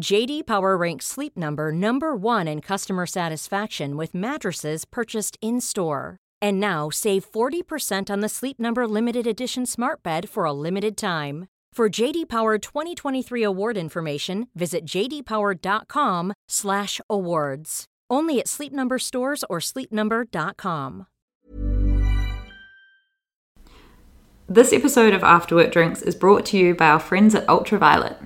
JD Power ranks Sleep Number number 1 in customer satisfaction with mattresses purchased in-store. And now save 40% on the Sleep Number limited edition Smart Bed for a limited time. For JD Power 2023 award information, visit jdpower.com/awards. Only at Sleep Number stores or sleepnumber.com. This episode of After Work Drinks is brought to you by our friends at Ultraviolet.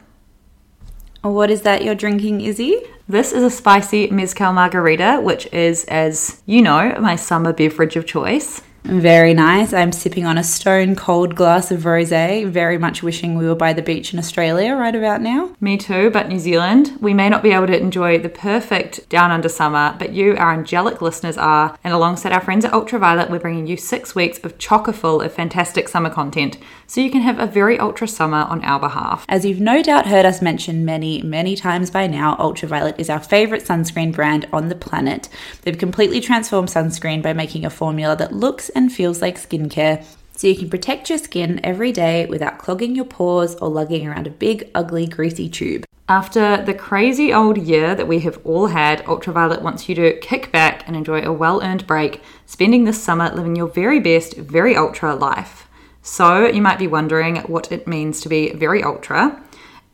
What is that you're drinking, Izzy? This is a spicy mezcal margarita, which is, as you know, my summer beverage of choice. Very nice. I'm sipping on a stone cold glass of rosé, very much wishing we were by the beach in Australia right about now. Me too, but New Zealand, we may not be able to enjoy the perfect down under summer, but you, our angelic listeners, are. And alongside our friends at Ultraviolet, we're bringing you six weeks of chocker full of fantastic summer content, so you can have a very ultra summer on our behalf. As you've no doubt heard us mention many, many times by now, Ultraviolet is our favorite sunscreen brand on the planet. They've completely transformed sunscreen by making a formula that looks and feels like skincare. So you can protect your skin every day without clogging your pores or lugging around a big, ugly, greasy tube. After the crazy old year that we have all had, Ultraviolet wants you to kick back and enjoy a well earned break, spending this summer living your very best, very ultra life. So, you might be wondering what it means to be very ultra.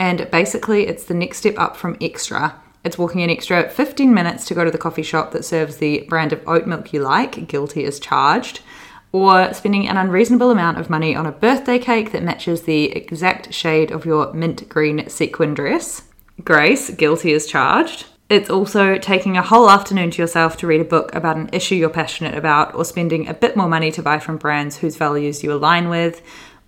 And basically, it's the next step up from extra. It's walking an extra 15 minutes to go to the coffee shop that serves the brand of oat milk you like, guilty as charged, or spending an unreasonable amount of money on a birthday cake that matches the exact shade of your mint green sequin dress. Grace, guilty as charged. It's also taking a whole afternoon to yourself to read a book about an issue you're passionate about, or spending a bit more money to buy from brands whose values you align with,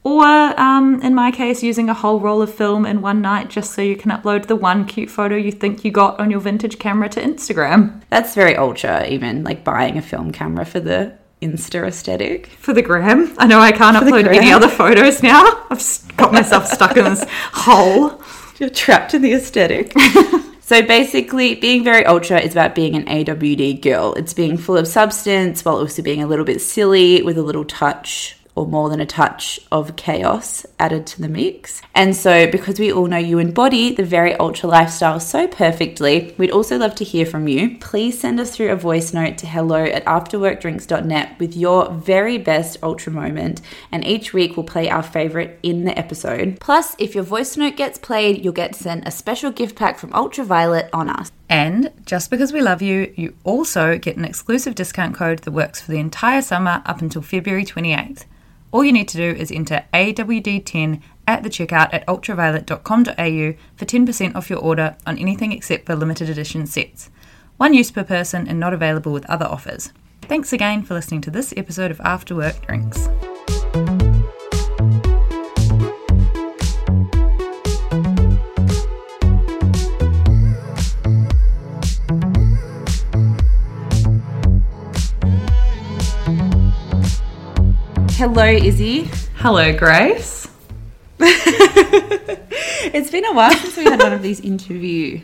or um, in my case, using a whole roll of film in one night just so you can upload the one cute photo you think you got on your vintage camera to Instagram. That's very ultra, even like buying a film camera for the Insta aesthetic. For the gram. I know I can't For upload any other photos now. I've got myself stuck in this hole. You're trapped in the aesthetic. so basically, being very ultra is about being an AWD girl. It's being full of substance while also being a little bit silly with a little touch or more than a touch of chaos added to the mix. And so, because we all know you embody the very ultra lifestyle so perfectly, we'd also love to hear from you. Please send us through a voice note to hello at afterworkdrinks.net with your very best ultra moment, and each week we'll play our favorite in the episode. Plus, if your voice note gets played, you'll get sent a special gift pack from Ultraviolet on us. And just because we love you, you also get an exclusive discount code that works for the entire summer up until February 28th. All you need to do is enter AWD10 at the checkout at ultraviolet.com.au for 10% off your order on anything except for limited edition sets. One use per person and not available with other offers. Thanks again for listening to this episode of After Work Drinks. Hello, Izzy. Hello, Grace. It's been a while since we had one of these interview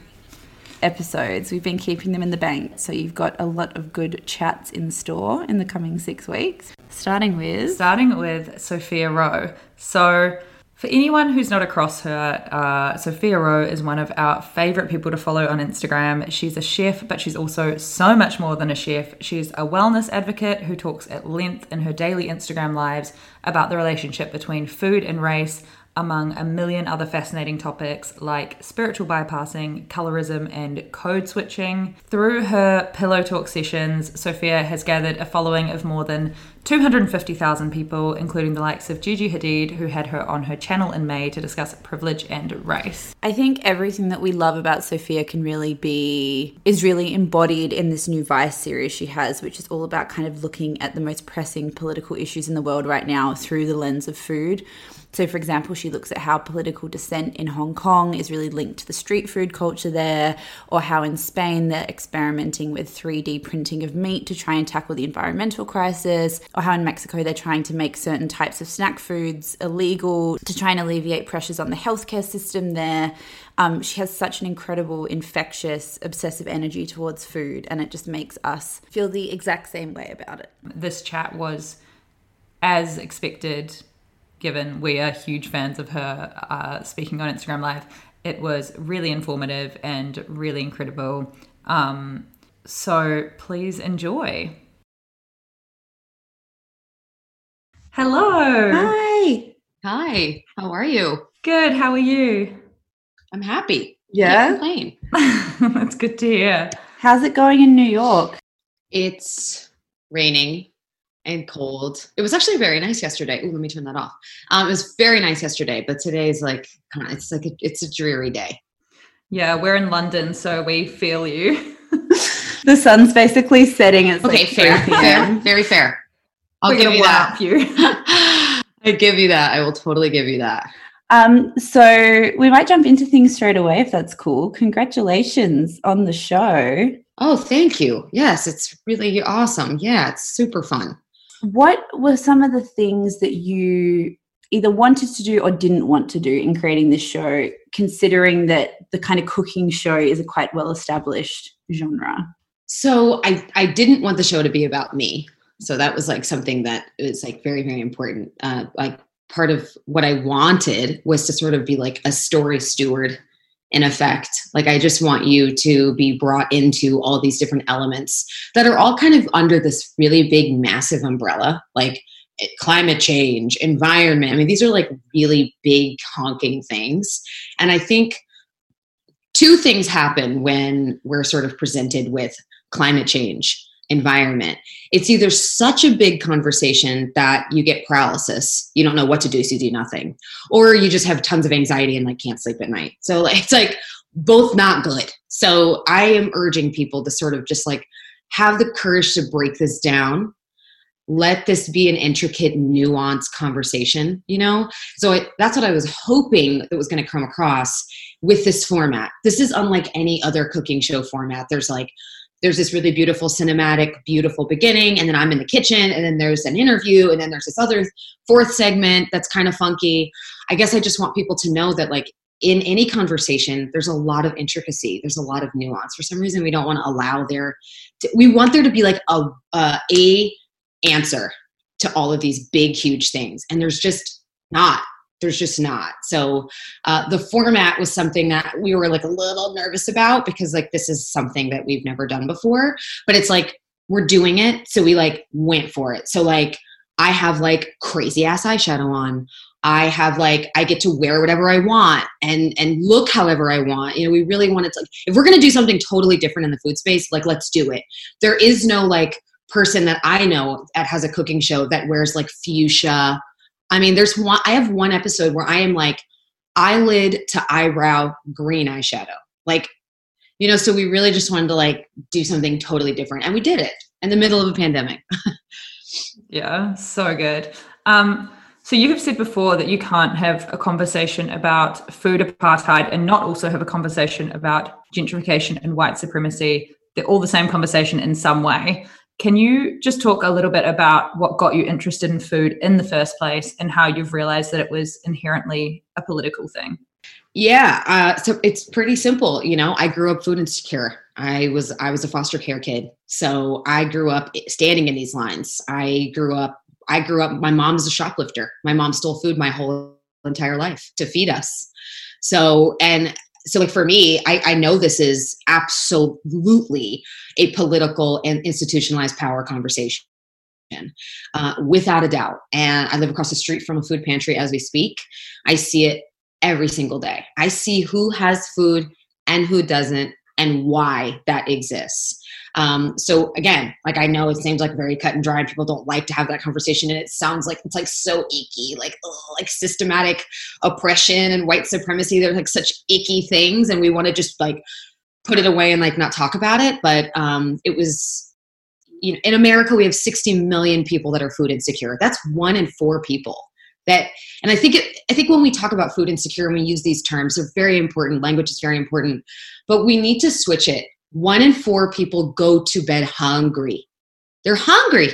episodes. We've been keeping them in the bank, so you've got a lot of good chats in store in the coming six weeks. Starting with Starting with Sophia Roe. So, For anyone who's not across her, uh, Sophia Roe is one of our favorite people to follow on Instagram. She's a chef, but she's also so much more than a chef. She's a wellness advocate who talks at length in her daily Instagram lives about the relationship between food and race, among a million other fascinating topics like spiritual bypassing, colorism, and code switching. Through her Pillow Talk sessions, Sophia has gathered a following of more than 250,000 people, including the likes of Gigi Hadid, who had her on her channel in May to discuss privilege and race. I think everything that we love about Sophia can really be, is really embodied in this new Vice series she has, which is all about kind of looking at the most pressing political issues in the world right now through the lens of food. So, for example, she looks at how political dissent in Hong Kong is really linked to the street food culture there, or how in Spain they're experimenting with 3D printing of meat to try and tackle the environmental crisis, or how in Mexico they're trying to make certain types of snack foods illegal to try and alleviate pressures on the healthcare system there. Um, she has such an incredible, infectious, obsessive energy towards food, and it just makes us feel the exact same way about it. This chat was as expected given we are huge fans of her uh, speaking on Instagram Live. It was really informative and really incredible. Um, so please enjoy. Hello. Hi. Hi. How are you? Good. How are you? I'm happy. Yeah. Can't complain. That's good to hear. How's it going in New York? It's raining and cold. It was actually very nice yesterday. Ooh, let me turn that off. Um, it was very nice yesterday, but today is like it's like a, it's a dreary day. Yeah, we're in London, so we feel you. the sun's basically setting. It's okay, like fair, fair, very fair. I'll we're give you that. You. I give you that. I will totally give you that. Um, so we might jump into things straight away if that's cool. Congratulations on the show. Oh, thank you. Yes, it's really awesome. Yeah, it's super fun. What were some of the things that you either wanted to do or didn't want to do in creating this show, considering that the kind of cooking show is a quite well established genre? So I, I didn't want the show to be about me. So that was like something that was like very, very important. Uh, like part of what I wanted was to sort of be like a story steward in effect. Like, I just want you to be brought into all these different elements that are all kind of under this really big, massive umbrella, like eh, climate change, environment. I mean, these are like really big, honking things. And I think two things happen when we're sort of presented with climate change environment. It's either such a big conversation that you get paralysis, you don't know what to do, so you do nothing, or you just have tons of anxiety and like can't sleep at night. So like, it's like both not good. So I am urging people to sort of just like have the courage to break this down. Let this be an intricate, nuanced conversation, you know? So it, that's what I was hoping that was going to come across with this format. This is unlike any other cooking show format. There's like there's this really beautiful cinematic beautiful beginning and then i'm in the kitchen and then there's an interview and then there's this other fourth segment that's kind of funky. I guess i just want people to know that like in any conversation there's a lot of intricacy there's a lot of nuance. For some reason we don't want to allow there to, we want there to be like a, a a answer to all of these big huge things and there's just not there's just not. So uh, the format was something that we were like a little nervous about because like this is something that we've never done before but it's like we're doing it so we like went for it. So like i have like crazy ass eyeshadow on. I have like i get to wear whatever i want and and look however i want. You know we really wanted to like if we're gonna do something totally different in the food space like let's do it. There is no like person that i know that has a cooking show that wears like fuchsia I mean, there's one, I have one episode where I am like eyelid to eyebrow green eyeshadow. Like, you know, so we really just wanted to like do something totally different. And we did it in the middle of a pandemic. yeah, so good. Um, so you have said before that you can't have a conversation about food apartheid and not also have a conversation about gentrification and white supremacy. They're all the same conversation in some way. Can you just talk a little bit about what got you interested in food in the first place and how you've realized that it was inherently a political thing? Yeah, uh, so it's pretty simple. You know, I grew up food insecure. I was I was a foster care kid, so I grew up standing in these lines. I grew up. I grew up. My mom's a shoplifter. My mom stole food my whole entire life to feed us. So, and so like for me, I, I know this is absolutely a political and institutionalized power conversation. Uh, without a doubt. And I live across the street from a food pantry as we speak. I see it every single day. I see who has food and who doesn't and why that exists. Um, so again, like I know it seems like very cut and dry, and people don't like to have that conversation, and it sounds like it's like so icky, like ugh, like systematic oppression and white supremacy. They're like such icky things, and we want to just like put it away and like not talk about it. But um, it was. You know, in America, we have 60 million people that are food insecure. That's one in four people that and i think it, i think when we talk about food insecure and we use these terms they're very important language is very important but we need to switch it. One in four people go to bed hungry. They're hungry.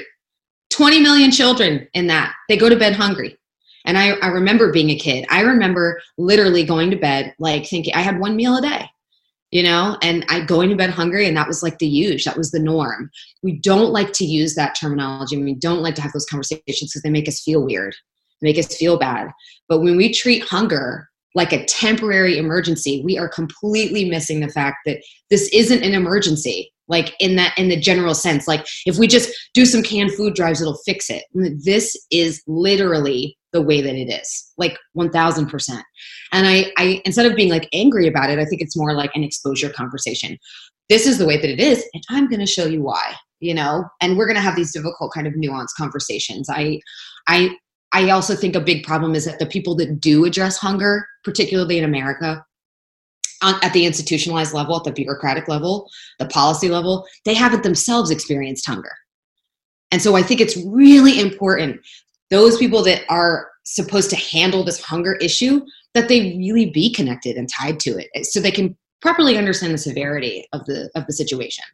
20 million children in that. They go to bed hungry. And I, I remember being a kid. I remember literally going to bed like thinking I had one meal a day, you know, and I going to bed hungry, and that was like the use, that was the norm. We don't like to use that terminology. We don't like to have those conversations because they make us feel weird, make us feel bad. But when we treat hunger like a temporary emergency we are completely missing the fact that this isn't an emergency like in that in the general sense. Like if we just do some canned food drives it'll fix it. This is literally the way that it is like 1000% and I, I instead of being like angry about it i think it's more like an exposure conversation. This is the way that it is and i'm going to show you why you know? And we're going to have these difficult kind of nuanced conversations. I i I also think a big problem is that the people that do address hunger, particularly in America, at the institutionalized level, at the bureaucratic level, the policy level, they haven't themselves experienced hunger. And so I think it's really important those people that are supposed to handle this hunger issue that they really be connected and tied to it so they can properly understand the severity of the of the situation.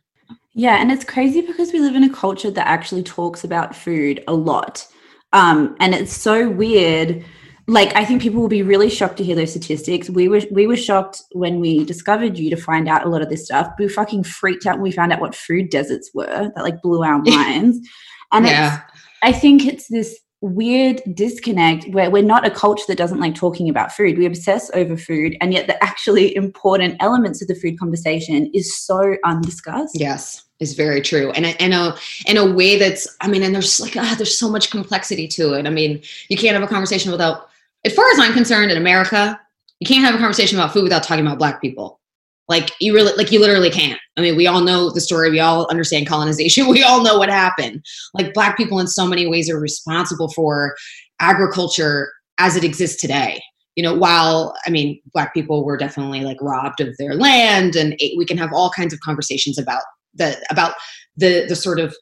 Yeah, and it's crazy because we live in a culture that actually talks about food a lot. Um, and it's so weird. Like I think people will be really shocked to hear those statistics. We were we were shocked when we discovered you to find out a lot of this stuff. We were fucking freaked out when we found out what food deserts were. That like blew our minds. And yeah. I think it's this weird disconnect where we're not a culture that doesn't like talking about food. We obsess over food, and yet the actually important elements of the food conversation is so undiscussed. Yes is very true. And in a in a way that's i mean and there's like ah, there's so much complexity to it. I mean you can't have a conversation without as far as i'm concerned in america you can't have a conversation about food without talking about black people. Like you really like you literally can't. I mean we all know the story. We all understand colonization. We all know what happened. Like black people in so many ways are responsible for agriculture as it exists today. You know while i mean black people were definitely like robbed of their land and it, we can have all kinds of conversations about the about the the sort of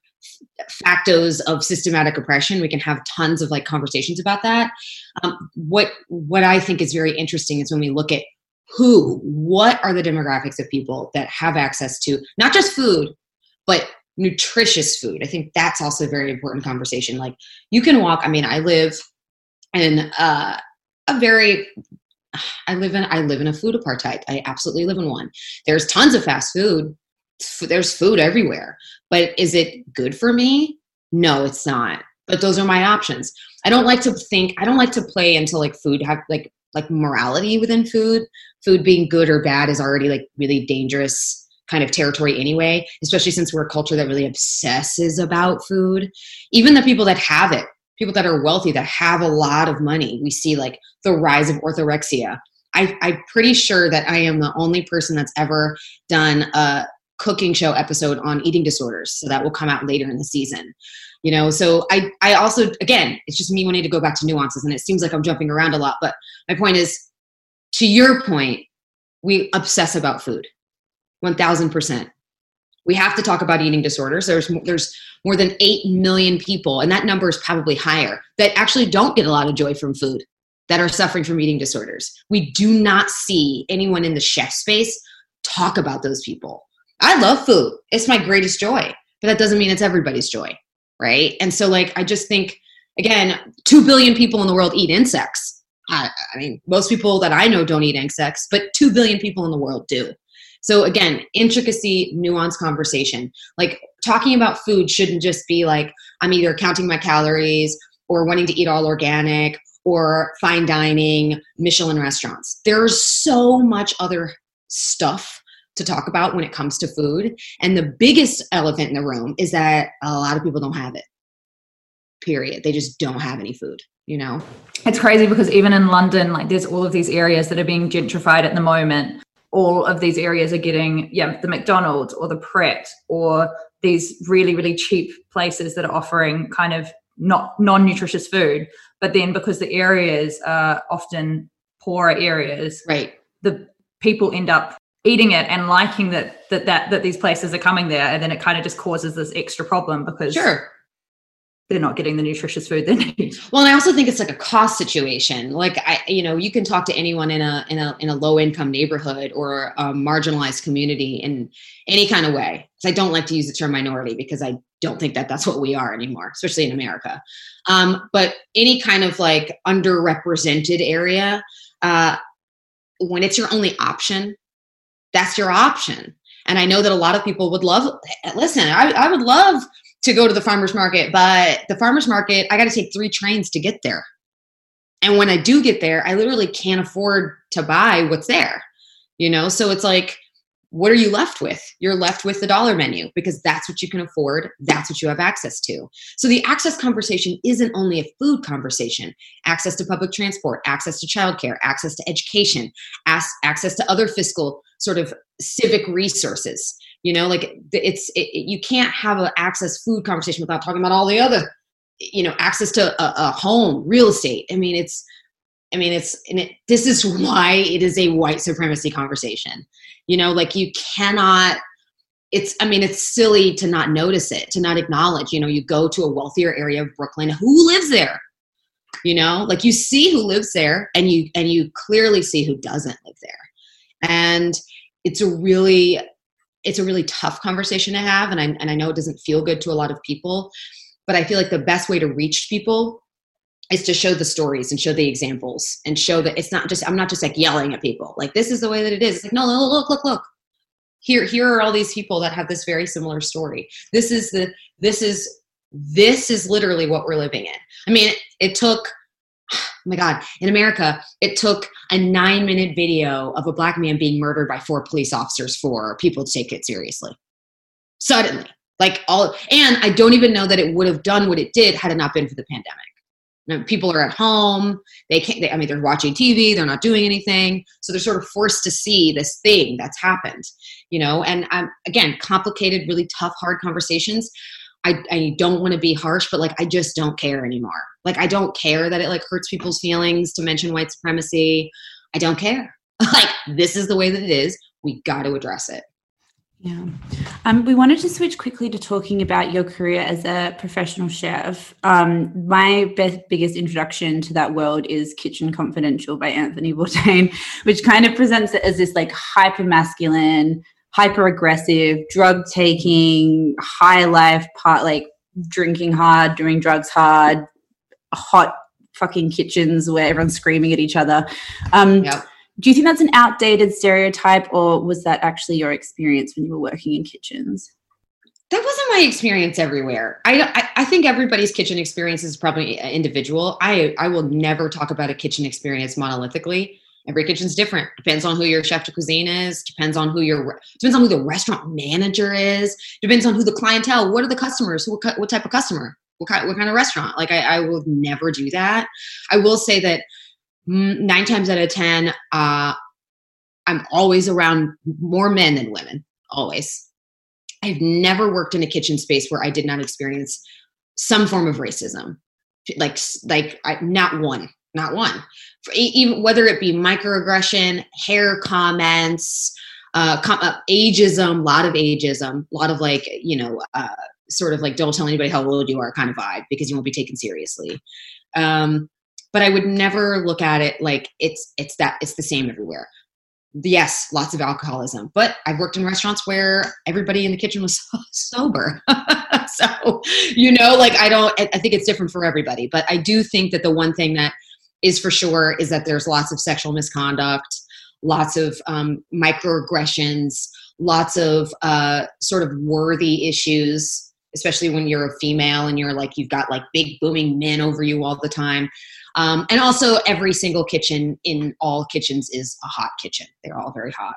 factos of systematic oppression. We can have tons of like conversations about that. Um, what what i think is very interesting is when we look at who what are the demographics of people that have access to not just food but nutritious food. I think that's also a very important conversation. Like you can walk i mean i live in uh, a very i live in i live in a food apartheid. I absolutely live in one. There's tons of fast food there's food everywhere. But is it good for me? No it's not. But those are my options. I don't like to think i don't like to play into like food have like like morality within food. Food being good or bad is already like really dangerous kind of territory anyway especially since we're a culture that really obsesses about food. Even the people that have it people that are wealthy that have a lot of money we see like the rise of orthorexia. I, am pretty sure that I am the only person that's ever done a, cooking show episode on eating disorders. So that will come out later in the season you know? So i i also again it's just me wanting to go back to nuances and it seems like i'm jumping around a lot but my point is to your point we obsess about food. 1000% we have to talk about eating disorders. There's there's more than 8 million people and that number is probably higher that actually don't get a lot of joy from food that are suffering from eating disorders. We do not see anyone in the chef space talk about those people I love food. It's my greatest joy, but that doesn't mean it's everybody's joy, right? And so, like, I just think, again, 2 billion people in the world eat insects. I, I mean, most people that I know don't eat insects, but 2 billion people in the world do. So, again, intricacy, nuanced conversation. Like, talking about food shouldn't just be like, I'm either counting my calories or wanting to eat all organic or fine dining, Michelin restaurants. There's so much other stuff to talk about when it comes to food. And the biggest elephant in the room is that a lot of people don't have it. Period. They just don't have any food, you know? It's crazy because even in London, like there's all of these areas that are being gentrified at the moment. All of these areas are getting, yeah, the McDonald's or the Pret or these really, really cheap places that are offering kind of not non-nutritious food. But then because the areas are often poorer areas, right? The people end up eating it and liking that that that that these places are coming there and then it kind of just causes this extra problem because sure they're not getting the nutritious food they need. Well, and I also think it's like a cost situation. Like I, you know, you can talk to anyone in a in a in a low income neighborhood or a marginalized community in any kind of way. Because I don't like to use the term minority because I don't think that that's what we are anymore, especially in America. Um, but any kind of like underrepresented area, uh, when it's your only option, that's your option. And I know that a lot of people would love. Listen, I, I would love to go to the farmers market, but the farmers market, I got to take three trains to get there. And when I do get there, I literally can't afford to buy what's there. You know, so it's like, what are you left with? You're left with the dollar menu because that's what you can afford. That's what you have access to. So the access conversation isn't only a food conversation. Access to public transport, access to childcare, access to education, access to other fiscal sort of civic resources you know like it's it, you can't have an access food conversation without talking about all the other you know access to a, a home real estate i mean it's i mean it's it, this is why it is a white supremacy conversation. You know like you cannot it's i mean it's silly to not notice it to not acknowledge you know you go to a wealthier area of brooklyn who lives there? You know like you see who lives there and you and you clearly see who doesn't live there. And it's a really it's a really tough conversation to have and I, and I know it doesn't feel good to a lot of people but i feel like the best way to reach people is to show the stories and show the examples and show that it's not just i'm not just like yelling at people like this is the way that it is. It's like no look look look. Here here are all these people that have this very similar story. This is the this is this is literally what we're living in. I mean it, it took oh my god in america it took a nine minute video of a black man being murdered by four police officers for people to take it seriously. Suddenly. Like all and i don't even know that it would have done what it did had it not been for the pandemic now, people are at home they can't they, i mean they're watching tv they're not doing anything so they're sort of forced to see this thing that's happened you know and um, again complicated really tough hard conversations I, I don't want to be harsh, but like I just don't care anymore. Like I don't care that it like hurts people's feelings to mention white supremacy. I don't care. like this is the way that it is. We got to address it. Yeah. Um, we wanted to switch quickly to talking about your career as a professional chef. Um, my best, biggest introduction to that world is Kitchen Confidential by Anthony Bourdain, which kind of presents it as this like hyper masculine, hyper aggressive, drug taking, high life part, like drinking hard, doing drugs hard, hot fucking kitchens where everyone's screaming at each other. Um, yep. Do you think that's an outdated stereotype, or was that actually your experience when you were working in kitchens? That wasn't my experience everywhere. I, I, I think everybody's kitchen experience is probably uh, individual. I I will never talk about a kitchen experience monolithically every kitchen's different depends on who your chef de cuisine is depends on who your depends on who the restaurant manager is depends on who the clientele what are the customers what, what type of customer what kind, what kind of restaurant like I, I will never do that i will say that nine times out of ten uh, i'm always around more men than women always. I've never worked in a kitchen space where i did not experience some form of racism. Like like I, not one not one. Even whether it be microaggression hair comments uh, com- uh, ageism a lot of ageism a lot of like you know uh, sort of like don't tell anybody how old you are kind of vibe because you won't be taken seriously. Um, but i would never look at it like it's it's that it's the same everywhere. Yes lots of alcoholism but i've worked in restaurants where everybody in the kitchen was sober. So you know like i don't i think it's different for everybody but i do think that the one thing that is for sure is that there's lots of sexual misconduct, lots of um, microaggressions, lots of uh, sort of worthy issues especially when you're a female and you're like you've got like big booming men over you all the time. Um, and also, every single kitchen in all kitchens is a hot kitchen. They're all very hot.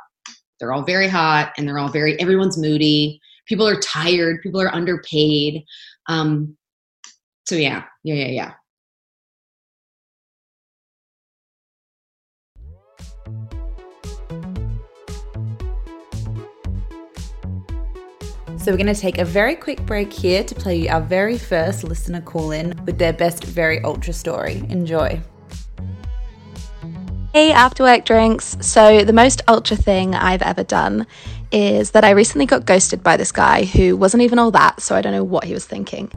They're all very hot, and they're all very. Everyone's moody. People are tired. People are underpaid. Um, so yeah, yeah, yeah, yeah. So, we're going to take a very quick break here to play you our very first listener call in with their best very ultra story. Enjoy. Hey, after work drinks. So, the most ultra thing I've ever done is that I recently got ghosted by this guy who wasn't even all that, so I don't know what he was thinking.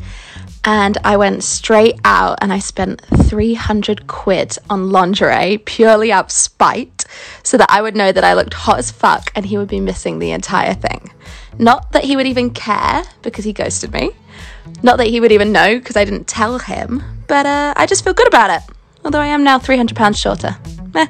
And I went straight out and I spent 300 quid on lingerie purely out of spite so that I would know that I looked hot as fuck and he would be missing the entire thing. Not that he would even care because he ghosted me. Not that he would even know because I didn't tell him, but uh, I just feel good about it. Although I am now £300 shorter. Meh.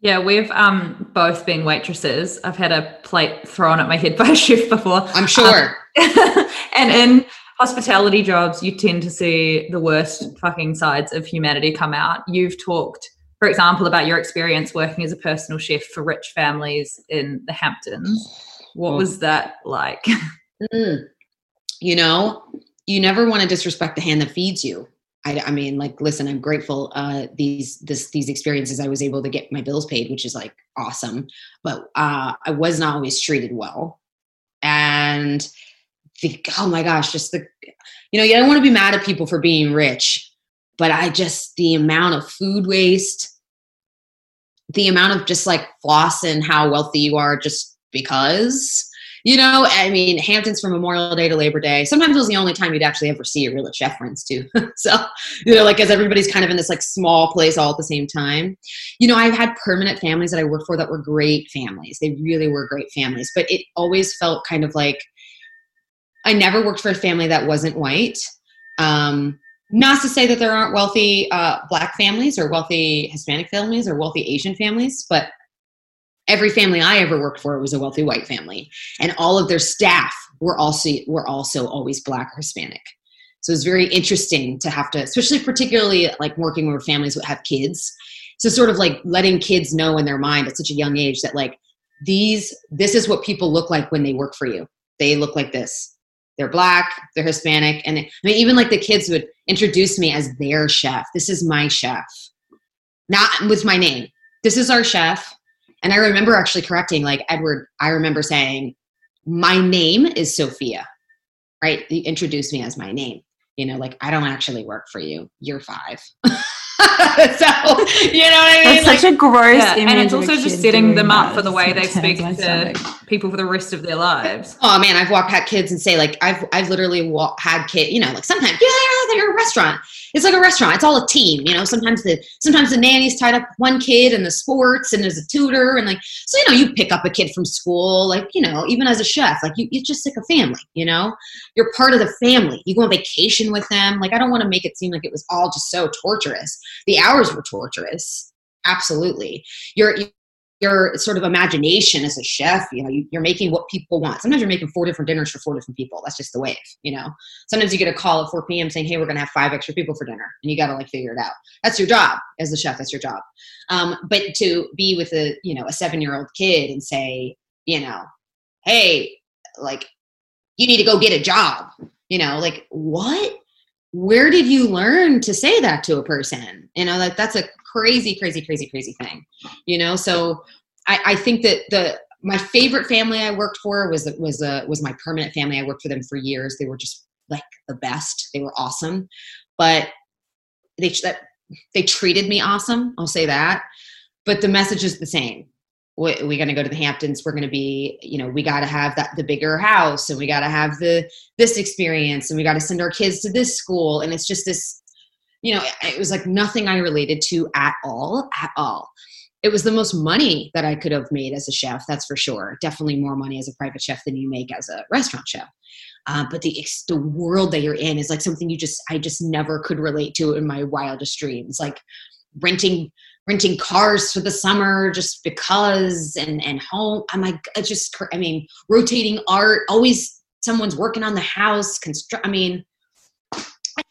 Yeah, we've um both been waitresses. I've had a plate thrown at my head by a chef before. I'm sure. Um, and in hospitality jobs, you tend to see the worst fucking sides of humanity come out. You've talked, for example, about your experience working as a personal chef for rich families in the Hamptons. What Oh. was that like? Mm. You know, you never want to disrespect the hand that feeds you. I, I mean, like, listen, I'm grateful. Uh, these this these experiences, I was able to get my bills paid, which is like awesome. But uh, I was not always treated well, and the oh my gosh, just the you know, you don't want to be mad at people for being rich, but I just the amount of food waste, the amount of just like floss and how wealthy you are just because you know, I mean, Hamptons from Memorial Day to Labor Day. Sometimes it was the only time you'd actually ever see a real chef friends too. so, you know, like as everybody's kind of in this like small place all at the same time. You know, I've had permanent families that I worked for that were great families. They really were great families, but it always felt kind of like I never worked for a family that wasn't white. Um, not to say that there aren't wealthy uh, black families or wealthy Hispanic families or wealthy Asian families, but every family I ever worked for was a wealthy white family, and all of their staff were also were also always black or Hispanic. So it's very interesting to have to, especially particularly like working with families that have kids. So sort of like letting kids know in their mind at such a young age that like these this is what people look like when they work for you. They look like this. They're black, they're Hispanic, and I mean even like the kids would introduce me as their chef. This is my chef. Not with my name. This is our chef. And I remember actually correcting, like Edward, I remember saying, My name is Sophia, right? You introduced me as my name. You know, like I don't actually work for you. You're five. so, you know what I mean? That's Like, such a gross Yeah, image. and it's also just setting them up for the way they speak to stomach. people for the rest of their lives. Oh man, I've walked past kids and say like I've I've literally wa- had kids, you know, like sometimes yeah, they're, they're a restaurant. It's like a restaurant. It's all a team, you know. Sometimes the sometimes the nanny's tied up one kid and the sports and there's a tutor and like so you know you pick up a kid from school like you know even as a chef like you you're just like a family, you know. You're part of the family. You go on vacation with them. Like I don't want to make it seem like it was all just so torturous. The hours were torturous. Absolutely. You're your sort of imagination as a chef you know you, you're making what people want. Sometimes you're making four different dinners for four different people. That's just the wave you know? Sometimes you get a call at 4 p.m saying hey we're going to have five extra people for dinner and you got to like figure it out. That's your job as a chef that's your job. Um, but to be with a you know a seven year old kid and say you know hey like you need to go get a job you know like what? Where did you learn to say that to a person? You know like that's a crazy crazy crazy crazy thing you know? So I, I think that the my favorite family i worked for was was a was my permanent family. I worked for them for years. They were just like the best. They were awesome. But they that they treated me awesome i'll say that. But the message is the same. We, we're going to go to the hamptons. We're going to be you know we got to have that the bigger house and we got to have the this experience and we got to send our kids to this school and it's just this you know it was like nothing i related to at all at all. It was the most money that i could have made as a chef that's for sure. Definitely more money as a private chef than you make as a restaurant chef. Uh, but the the world that you're in is like something you just i just never could relate to in my wildest dreams. Like renting renting cars for the summer just because and and home. I'm like just i mean rotating art always someone's working on the house construct i mean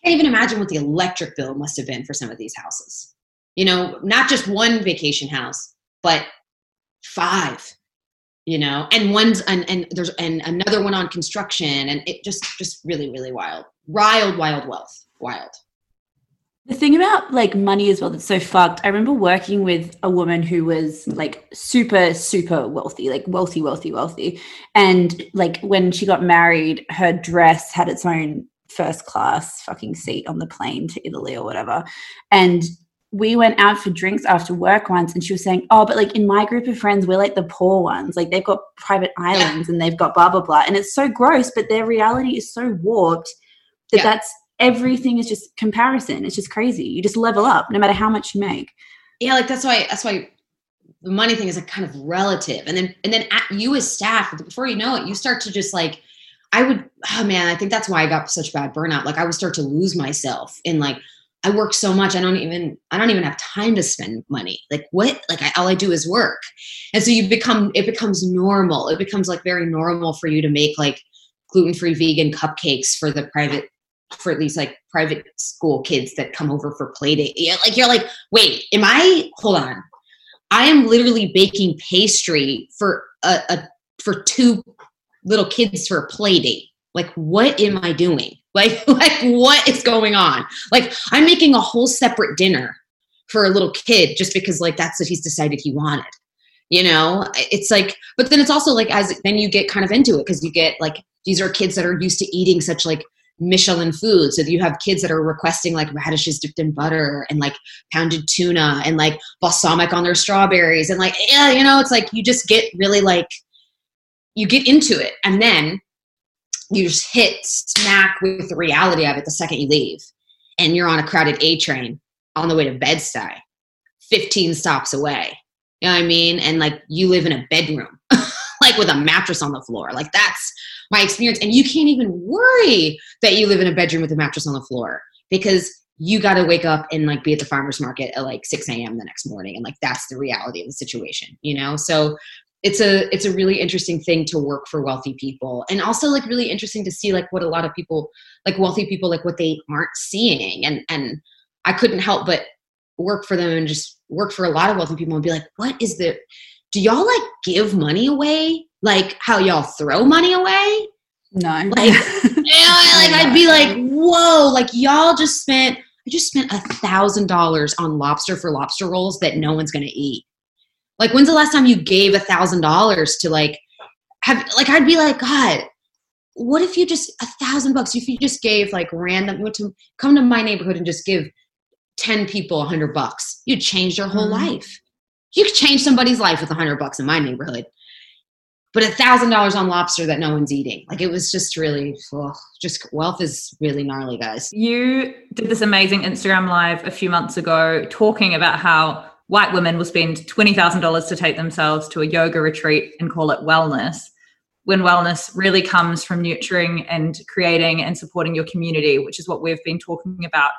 can't even imagine what the electric bill must have been for some of these houses you know not just one vacation house but five you know and one's and, and there's and another one on construction and it just just really really wild wild wild wealth wild the thing about like money as well that's so fucked. I remember working with a woman who was like super, super wealthy, like wealthy, wealthy, wealthy. And like when she got married, her dress had its own first class fucking seat on the plane to Italy or whatever. And we went out for drinks after work once and she was saying, Oh, but like in my group of friends, we're like the poor ones. Like they've got private islands and they've got blah, blah, blah. And it's so gross, but their reality is so warped that yeah. that's everything is just comparison. It's just crazy. You just level up no matter how much you make. Yeah, like that's why that's why the money thing is like kind of relative. And then and then at you as staff, before you know it, you start to just like I would oh man, I think that's why I got such bad burnout. Like I would start to lose myself in like I work so much I don't even I don't even have time to spend money. Like what? Like I, all I do is work. And so you become it becomes normal. It becomes like very normal for you to make like gluten-free vegan cupcakes for the private for at least like private school kids that come over for play date. Yeah, like you're like, wait, am I? Hold on, I am literally baking pastry for a, a for two little kids for a play date. Like, what am I doing? Like, like what is going on? Like, I'm making a whole separate dinner for a little kid just because like that's what he's decided he wanted you know it's like but then it's also like as then you get kind of into it because you get like these are kids that are used to eating such like Michelin food. So you have kids that are requesting like radishes dipped in butter and like pounded tuna and like balsamic on their strawberries and like yeah, you know, it's like you just get really like you get into it and then you just hit smack with the reality of it the second you leave. And you're on a crowded A train on the way to Bed-Stuy, 15 stops away. You know what I mean? And like you live in a bedroom, like with a mattress on the floor. Like that's my experience. And you can't even worry that you live in a bedroom with a mattress on the floor because you got to wake up and like be at the farmer's market at like 6 a.m. the next morning. And like that's the reality of the situation, you know? So it's a it's a really interesting thing to work for wealthy people and also like really interesting to see like what a lot of people like wealthy people like what they aren't seeing and and i couldn't help but work for them and just work for a lot of wealthy people and be like what is the do y'all like give money away like how y'all throw money away. No. Like, like I'd be like, whoa, like y'all just spent I just spent a thousand dollars on lobster for lobster rolls that no one's gonna eat. Like when's the last time you gave a thousand dollars to like have like I'd be like, God, what if you just a thousand bucks if you just gave like random you went to come to my neighborhood and just give 10 people a hundred bucks you'd change their whole mm. life you could change somebody's life with a hundred bucks in my neighborhood but a thousand dollars on lobster that no one's eating. Like it was just really, oh, just wealth is really gnarly, guys. You did this amazing Instagram live a few months ago talking about how white women will spend $20,000 to take themselves to a yoga retreat and call it wellness. When wellness really comes from nurturing and creating and supporting your community, which is what we've been talking about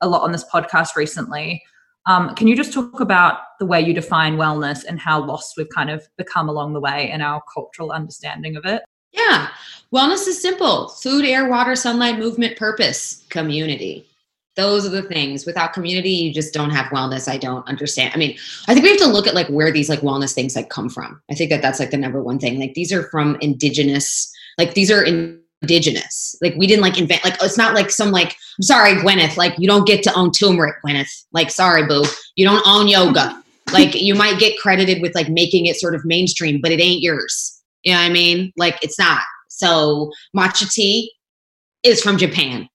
a lot on this podcast recently. Um, can you just talk about the way you define wellness and how lost we've kind of become along the way in our cultural understanding of it? Yeah. Wellness is simple food, air, water, sunlight, movement, purpose, community. Those are the things. Without community, you just don't have wellness. I don't understand. I mean, I think we have to look at like where these like wellness things like come from. I think that that's like the number one thing. Like these are from indigenous, like these are in indigenous. Like we didn't like invent like it's not like some like I'm sorry, Gwyneth, like you don't get to own turmeric, Gwyneth. Like sorry, boo. You don't own yoga. like you might get credited with like making it sort of mainstream, but it ain't yours. You know what I mean? Like it's not. So matcha tea is from Japan.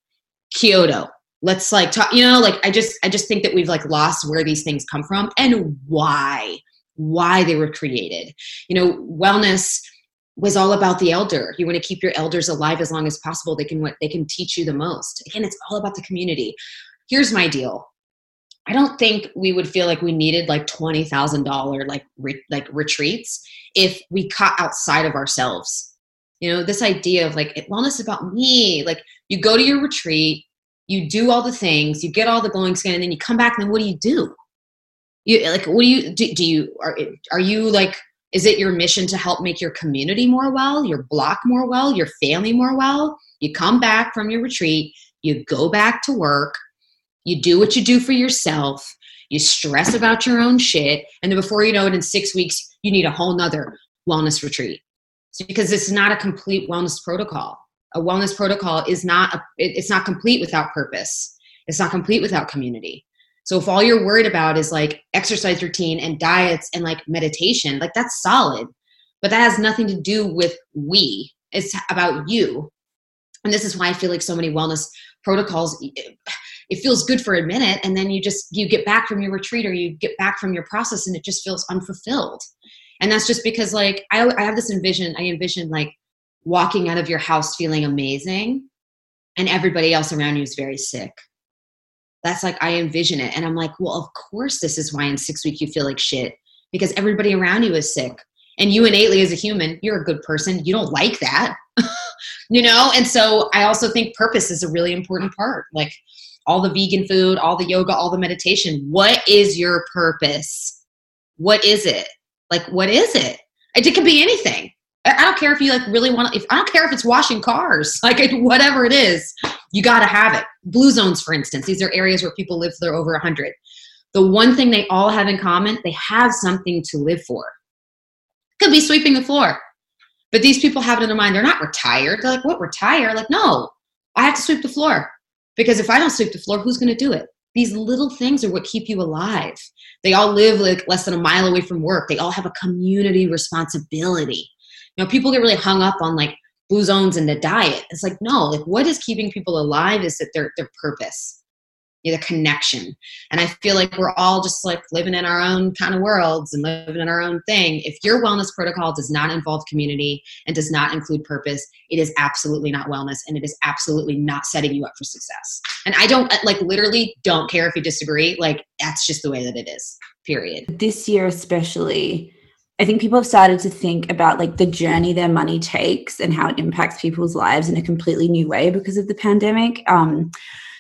Kyoto. Let's like talk, you know, like I just I just think that we've like lost where these things come from and why. Why they were created. You know, wellness was all about the elder. You want to keep your elders alive as long as possible. They can what they can teach you the most. Again, it's all about the community. Here's my deal. I don't think we would feel like we needed like twenty thousand dollar like re- like retreats if we cut outside of ourselves. You know, this idea of like wellness about me. Like you go to your retreat, you do all the things, you get all the glowing skin, and then you come back, and then what do you do? You like what do you do, do you are are you like is it your mission to help make your community more well, your block more well, your family more well? You come back from your retreat, you go back to work, you do what you do for yourself, you stress about your own shit, and then before you know it, in six weeks, you need a whole nother wellness retreat. So because it's not a complete wellness protocol. A wellness protocol is not a, it's not complete without purpose. It's not complete without community. So if all you're worried about is like exercise routine and diets and like meditation, like that's solid. But that has nothing to do with we. It's about you. And this is why I feel like so many wellness protocols it feels good for a minute and then you just you get back from your retreat or you get back from your process and it just feels unfulfilled and that's just because like I, I have this envision i envision like walking out of your house feeling amazing and everybody else around you is very sick that's like i envision it and i'm like well of course this is why in six weeks you feel like shit because everybody around you is sick and you innately as a human you're a good person you don't like that you know and so i also think purpose is a really important part like all the vegan food, all the yoga, all the meditation. What is your purpose? What is it? Like, what is it? It can be anything. I don't care if you like really want to, if I don't care if it's washing cars, like whatever it is, you got to have it. Blue zones, for instance, these are areas where people live for over 100. The one thing they all have in common, they have something to live for. Could be sweeping the floor. But these people have it in their mind. They're not retired. They're like, what, retire? Like, no, I have to sweep the floor. Because if I don't sweep the floor, who's going to do it? These little things are what keep you alive. They all live like less than a mile away from work. They all have a community responsibility. You know, people get really hung up on like blue zones and the diet. It's like, no, like what is keeping people alive is that their their purpose the connection. And I feel like we're all just like living in our own kind of worlds and living in our own thing. If your wellness protocol does not involve community and does not include purpose, it is absolutely not wellness and it is absolutely not setting you up for success. And I don't uh, like literally don't care if you disagree. Like that's just the way that it is. Period. This year especially I think people have started to think about like the journey their money takes and how it impacts people's lives in a completely new way because of the pandemic. Um,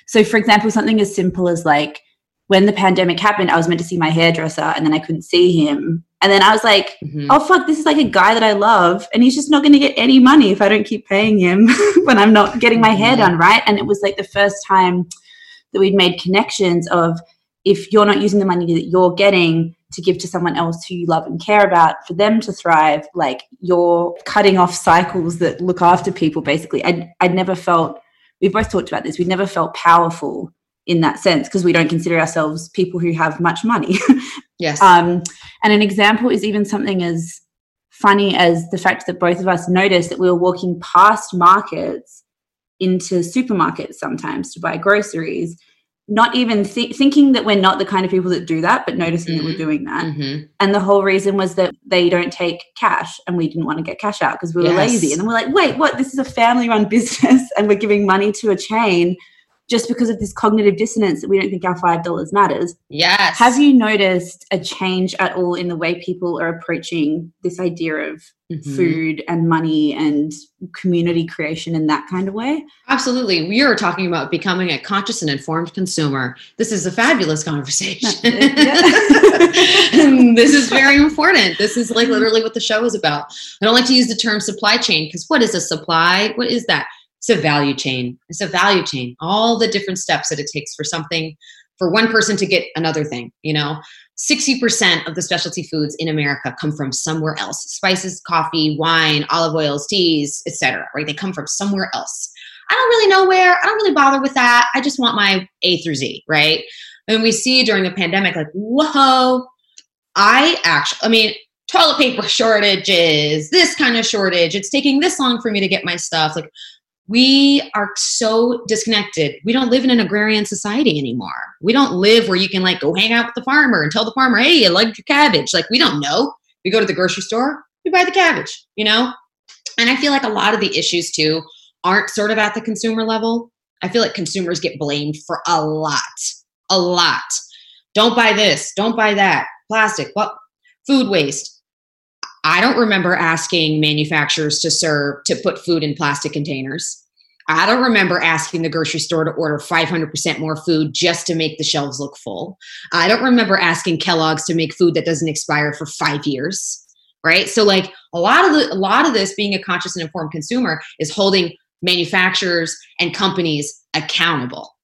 so, for example, something as simple as like when the pandemic happened, I was meant to see my hairdresser and then I couldn't see him. And then I was like, mm-hmm. oh, fuck, this is like a guy that I love. And he's just not going to get any money if I don't keep paying him when I'm not getting my hair mm-hmm. done. Right. And it was like the first time that we'd made connections of if you're not using the money that you're getting to give to someone else who you love and care about for them to thrive, like you're cutting off cycles that look after people, basically. I'd, I'd never felt we've both talked about this. We've never felt powerful in that sense because we don't consider ourselves people who have much money. yes. Um, and an example is even something as funny as the fact that both of us noticed that we were walking past markets into supermarkets sometimes to buy groceries not even th- thinking that we're not the kind of people that do that, but noticing mm-hmm. that we're mm-hmm. doing that. Mm-hmm. And the whole reason was that they don't take cash, and we didn't want to get cash out because we were yes. lazy. And then we're like, wait, what? This is a family run business, and we're giving money to a chain just because of this cognitive dissonance that we don't think our $5 matters. Yes. Have you noticed a change at all in the way people are approaching this idea of mm-hmm. food and money and community creation in that kind of way? Absolutely. We are talking about becoming a conscious and informed consumer. This is a fabulous conversation. this is very important. This is like literally what the show is about. I don't like to use the term supply chain because what is a supply? What is that? It's a value chain. It's a value chain. All the different steps that it takes for something, for one person to get another thing, you know. 60% of the specialty foods in America come from somewhere else. Spices, coffee, wine, olive oils, teas, etc. right? They come from somewhere else. I don't really know where. I don't really bother with that. I just want my A through Z, right? And we see during the pandemic like, whoa, I actually I mean, toilet paper shortages, this kind of shortage. It's taking this long for me to get my stuff. Like we are so disconnected. We don't live in an agrarian society anymore. We don't live where you can like go hang out with the farmer and tell the farmer, hey, you like your cabbage. Like we don't know. We go to the grocery store, we buy the cabbage, you know? And I feel like a lot of the issues too aren't sort of at the consumer level. I feel like consumers get blamed for a lot, a lot. Don't buy this, don't buy that, plastic, well, food waste I don't remember asking manufacturers to serve to put food in plastic containers. I don't remember asking the grocery store to order 500% more food just to make the shelves look full. I don't remember asking Kellogg's to make food that doesn't expire for 5 years, right? So like a lot of the a lot of this being a conscious and informed consumer is holding manufacturers and companies accountable.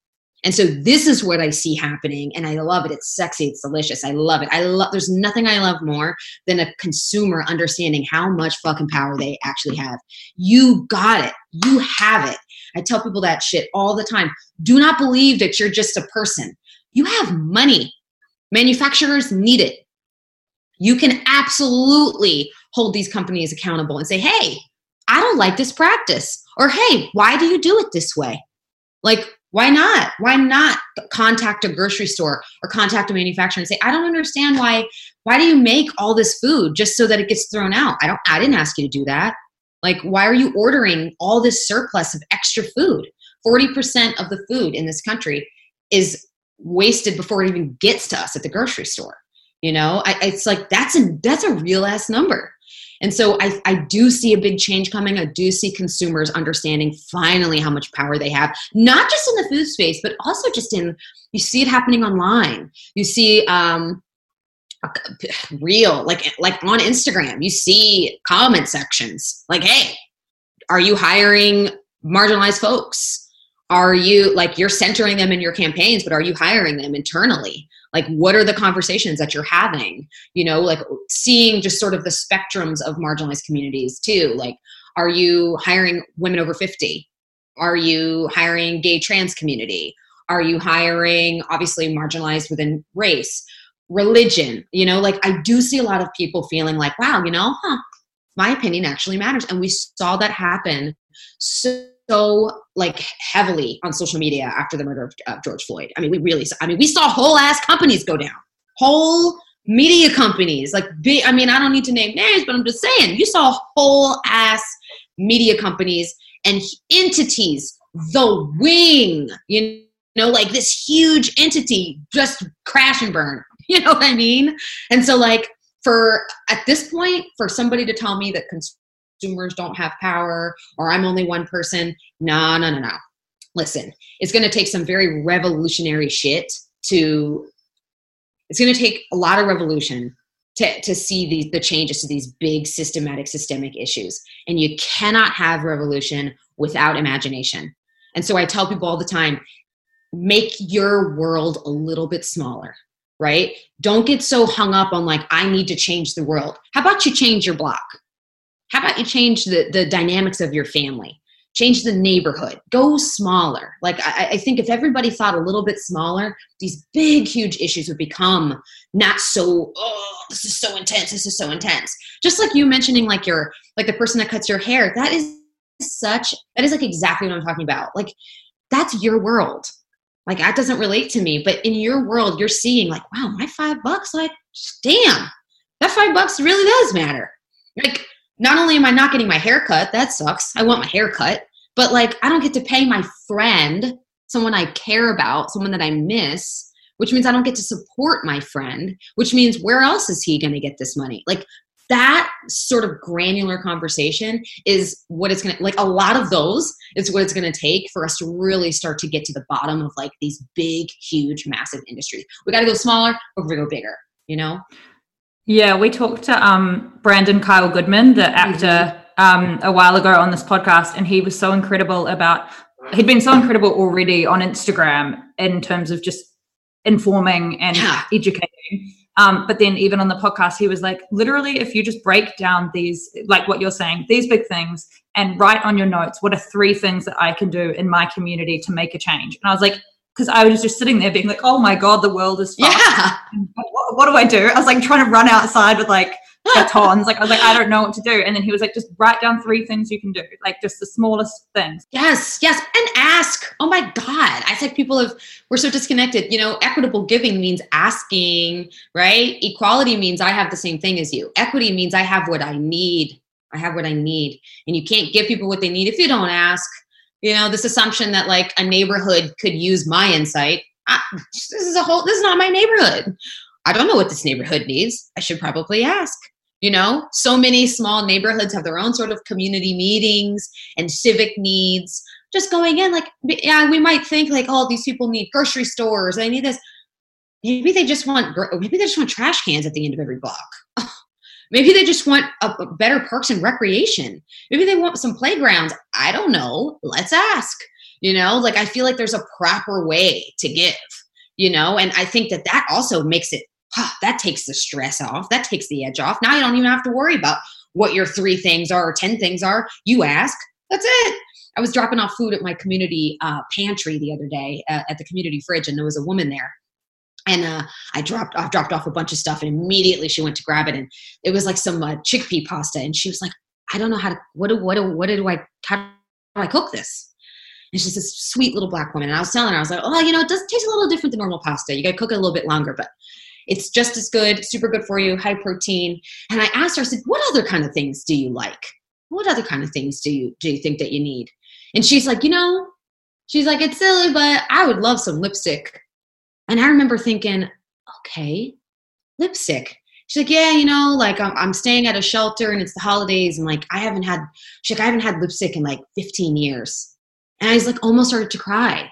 And so this is what I see happening and I love it. It's sexy, it's delicious. I love it. I love there's nothing I love more than a consumer understanding how much fucking power they actually have. You got it. You have it. I tell people that shit all the time. Do not believe that you're just a person. You have money. Manufacturers need it. You can absolutely hold these companies accountable and say, "Hey, I don't like this practice." Or, "Hey, why do you do it this way?" Like why not? Why not contact a grocery store or contact a manufacturer and say, I don't understand why why do you make all this food just so that it gets thrown out? I don't I didn't ask you to do that. Like why are you ordering all this surplus of extra food? 40% of the food in this country is wasted before it even gets to us at the grocery store. You know, I, it's like that's a that's a real ass number. And so I, I do see a big change coming. I do see consumers understanding finally how much power they have, not just in the food space, but also just in, you see it happening online. You see, um, real like like on instagram you see comment sections like hey are you hiring marginalized folks are you like you're centering them in your campaigns but are you hiring them internally like what are the conversations that you're having? You know like seeing just sort of the spectrums of marginalized communities too. Like are you hiring women over 50 are you hiring gay trans community? Are you hiring obviously marginalized within race? Religion you know like i do see a lot of people feeling like wow you know huh my opinion actually matters. And we saw that happen so so like heavily on social media after the murder of uh, George Floyd. I mean, we really, I mean, we saw whole ass companies go down, whole media companies. Like, big, I mean, I don't need to name names, but I'm just saying, you saw whole ass media companies and entities, the wing, you know, like this huge entity just crash and burn. You know what I mean? And so, like, for at this point, for somebody to tell me that cons- consumers don't have power or I'm only one person. No, no, no, no. Listen, it's going to take some very revolutionary shit to, it's going to take a lot of revolution to, to see the, the changes to these big systematic systemic issues. And you cannot have revolution without imagination. And so I tell people all the time make your world a little bit smaller, right? Don't get so hung up on like, I need to change the world. How about you change your block? How about you change the, the dynamics of your family? Change the neighborhood. Go smaller. Like, I, I think if everybody thought a little bit smaller, these big, huge issues would become not so, oh, this is so intense. This is so intense. Just like you mentioning, like, your, like the person that cuts your hair, that is such, that is like exactly what I'm talking about. Like, that's your world. Like, that doesn't relate to me. But in your world, you're seeing, like, wow, my five bucks, like, damn, that five bucks really does matter. Like, not only am I not getting my hair cut, that sucks. I want my hair cut, but like I don't get to pay my friend, someone I care about, someone that I miss, which means I don't get to support my friend, which means where else is he going to get this money? Like that sort of granular conversation is what it's going to like a lot of those is what it's going to take for us to really start to get to the bottom of like these big huge massive industries we got to go smaller or we go bigger you know yeah, we talked to um, Brandon Kyle Goodman, the actor, um, a while ago on this podcast, and he was so incredible about. He'd been so incredible already on Instagram in terms of just informing and yeah. educating. Um, but then even on the podcast, he was like, literally, if you just break down these, like what you're saying, these big things, and write on your notes, what are three things that I can do in my community to make a change? And I was like, because I was just sitting there being like, oh my God, the world is fucked. Yeah. What, what, do I do? I was like trying to run outside with like batons. like I was like, I don't know what to do. And then he was like, just write down three things you can do, like just the smallest things. Yes, yes. And ask. Oh my God. I think people have we're so disconnected. You know, equitable giving means asking, right? Equality means I have the same thing as you. Equity means I have what I need. I have what I need. And you can't give people what they need if you don't ask you know this assumption that like a neighborhood could use my insight. I, this is a whole this is not my neighborhood. I don't know what this neighborhood needs. I should probably ask. You know so many small neighborhoods have their own sort of community meetings and civic needs. Just going in like yeah we might think like oh these people need grocery stores. They need this. Maybe they just want maybe they just want trash cans at the end of every block maybe they just want a, a better parks and recreation. Maybe they want some playgrounds. I don't know. Let's ask. You know like i feel like there's a proper way to give you know and i think that that also makes it huh, that takes the stress off. That takes the edge off. Now you don't even have to worry about what your three things are or 10 things are. You ask. That's it. I was dropping off food at my community uh, pantry the other day uh, at the community fridge, and there was a woman there. And uh, I dropped I dropped off a bunch of stuff, and immediately she went to grab it, and it was like some uh, chickpea pasta, and she was like, "I don't know how to what do what do what do I how do I cook this?" And she's this sweet little black woman, and I was telling her, I was like, "Oh, you know, it does taste a little different than normal pasta. You got to cook it a little bit longer, but." It's just as good, super good for you, high protein. And I asked her, I said, "What other kind of things do you like? What other kind of things do you do you think that you need?" And she's like, you know, she's like, it's silly, but I would love some lipstick. And I remember thinking, okay, lipstick. She's like, yeah, you know, like I'm, I'm staying at a shelter and it's the holidays and like I haven't had, she's like, I haven't had lipstick in like 15 years. And I was like, almost started to cry.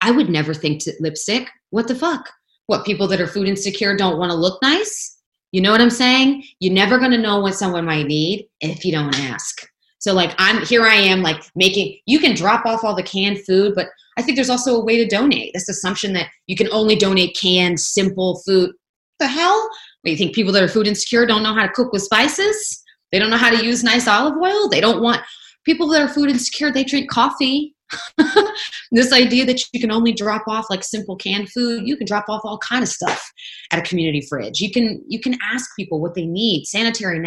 I would never think to lipstick. What the fuck? What people that are food insecure don't want to look nice? You know what I'm saying? You're never going to know what someone might need if you don't ask. So like I'm here I am like making you can drop off all the canned food, but I think there's also a way to donate. This assumption that you can only donate canned simple food. The hell? What, you think people that are food insecure don't know how to cook with spices? They don't know how to use nice olive oil? They don't want people that are food insecure, they drink coffee. this idea that you can only drop off like simple canned food you can drop off all kind of stuff at a community fridge you can you can ask people what they need sanitary